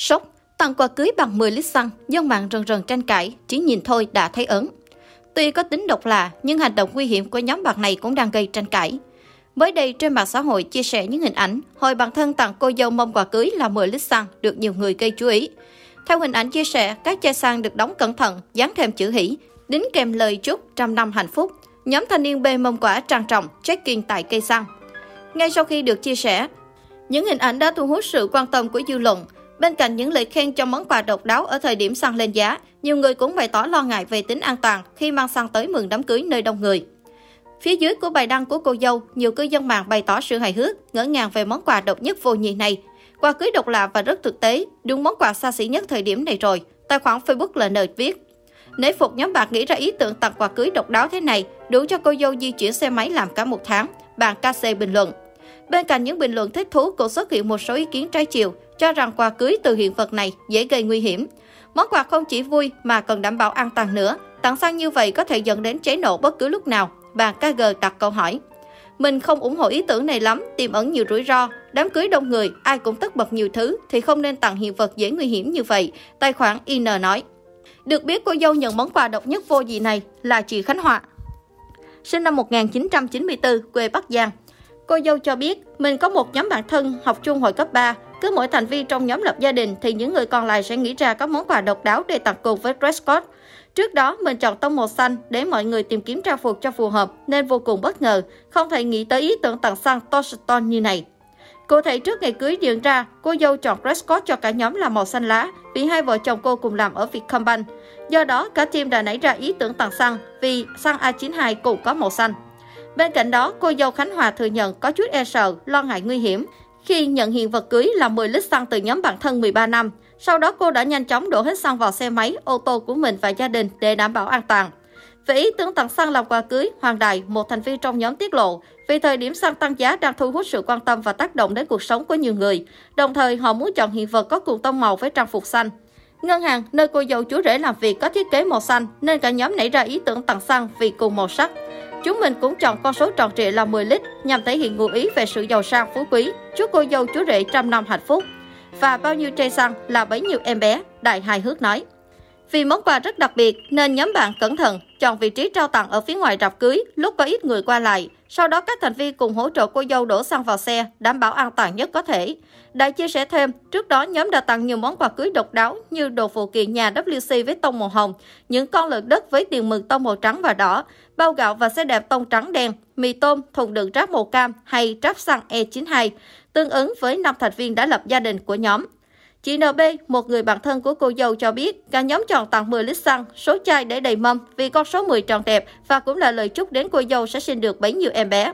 Sốc, tặng quà cưới bằng 10 lít xăng, dân mạng rần rần tranh cãi, chỉ nhìn thôi đã thấy ớn. Tuy có tính độc lạ, nhưng hành động nguy hiểm của nhóm bạn này cũng đang gây tranh cãi. Mới đây, trên mạng xã hội chia sẻ những hình ảnh hồi bản thân tặng cô dâu mông quà cưới là 10 lít xăng được nhiều người gây chú ý. Theo hình ảnh chia sẻ, các chai xăng được đóng cẩn thận, dán thêm chữ hỷ, đính kèm lời chúc trăm năm hạnh phúc. Nhóm thanh niên bê mâm quả trang trọng, check-in tại cây xăng. Ngay sau khi được chia sẻ, những hình ảnh đã thu hút sự quan tâm của dư luận. Bên cạnh những lời khen cho món quà độc đáo ở thời điểm xăng lên giá, nhiều người cũng bày tỏ lo ngại về tính an toàn khi mang xăng tới mừng đám cưới nơi đông người. Phía dưới của bài đăng của cô dâu, nhiều cư dân mạng bày tỏ sự hài hước, ngỡ ngàng về món quà độc nhất vô nhị này. Quà cưới độc lạ và rất thực tế, đúng món quà xa xỉ nhất thời điểm này rồi. Tài khoản Facebook LN viết. Nể phục nhóm bạn nghĩ ra ý tưởng tặng quà cưới độc đáo thế này, đủ cho cô dâu di chuyển xe máy làm cả một tháng. Bạn KC bình luận. Bên cạnh những bình luận thích thú, cũng xuất hiện một số ý kiến trái chiều, cho rằng quà cưới từ hiện vật này dễ gây nguy hiểm. Món quà không chỉ vui mà cần đảm bảo an toàn nữa. Tặng xăng như vậy có thể dẫn đến cháy nổ bất cứ lúc nào. Bà KG đặt câu hỏi. Mình không ủng hộ ý tưởng này lắm, tiềm ẩn nhiều rủi ro. Đám cưới đông người, ai cũng tất bật nhiều thứ thì không nên tặng hiện vật dễ nguy hiểm như vậy. Tài khoản IN nói. Được biết cô dâu nhận món quà độc nhất vô nhị này là chị Khánh Họa. Sinh năm 1994, quê Bắc Giang. Cô dâu cho biết mình có một nhóm bạn thân học chung hồi cấp 3. Cứ mỗi thành viên trong nhóm lập gia đình thì những người còn lại sẽ nghĩ ra các món quà độc đáo để tặng cùng với dress code. Trước đó, mình chọn tông màu xanh để mọi người tìm kiếm trang phục cho phù hợp nên vô cùng bất ngờ, không thể nghĩ tới ý tưởng tặng xăng Toston như này. Cô thấy trước ngày cưới diễn ra, cô dâu chọn dress code cho cả nhóm là màu xanh lá vì hai vợ chồng cô cùng làm ở Vietcombank. Do đó, cả team đã nảy ra ý tưởng tặng xăng vì xăng A92 cũng có màu xanh. Bên cạnh đó, cô dâu Khánh Hòa thừa nhận có chút e sợ, lo ngại nguy hiểm khi nhận hiện vật cưới là 10 lít xăng từ nhóm bạn thân 13 năm. Sau đó cô đã nhanh chóng đổ hết xăng vào xe máy, ô tô của mình và gia đình để đảm bảo an toàn. Về ý tưởng tặng xăng làm quà cưới, Hoàng Đại, một thành viên trong nhóm tiết lộ, vì thời điểm xăng tăng giá đang thu hút sự quan tâm và tác động đến cuộc sống của nhiều người. Đồng thời, họ muốn chọn hiện vật có cùng tông màu với trang phục xanh. Ngân hàng, nơi cô dâu chú rể làm việc có thiết kế màu xanh, nên cả nhóm nảy ra ý tưởng tặng xăng vì cùng màu sắc. Chúng mình cũng chọn con số tròn trịa là 10 lít nhằm thể hiện ngụ ý về sự giàu sang phú quý. Chúc cô dâu chú rể trăm năm hạnh phúc. Và bao nhiêu chai xăng là bấy nhiêu em bé, Đại hài hước nói. Vì món quà rất đặc biệt nên nhóm bạn cẩn thận chọn vị trí trao tặng ở phía ngoài rạp cưới lúc có ít người qua lại. Sau đó các thành viên cùng hỗ trợ cô dâu đổ xăng vào xe, đảm bảo an toàn nhất có thể. Đại chia sẻ thêm, trước đó nhóm đã tặng nhiều món quà cưới độc đáo như đồ phụ kiện nhà WC với tông màu hồng, những con lợn đất với tiền mừng tông màu trắng và đỏ, bao gạo và xe đẹp tông trắng đen, mì tôm, thùng đựng rác màu cam hay ráp xăng E92, tương ứng với năm thành viên đã lập gia đình của nhóm. Chị NB, một người bạn thân của cô dâu cho biết, cả nhóm chọn tặng 10 lít xăng, số chai để đầy mâm vì con số 10 tròn đẹp và cũng là lời chúc đến cô dâu sẽ sinh được bấy nhiêu em bé.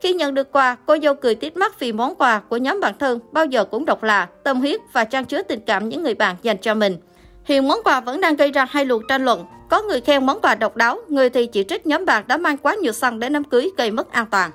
Khi nhận được quà, cô dâu cười tít mắt vì món quà của nhóm bạn thân bao giờ cũng độc lạ, tâm huyết và trang chứa tình cảm những người bạn dành cho mình. Hiện món quà vẫn đang gây ra hai luồng tranh luận. Có người khen món quà độc đáo, người thì chỉ trích nhóm bạn đã mang quá nhiều xăng đến đám cưới gây mất an toàn.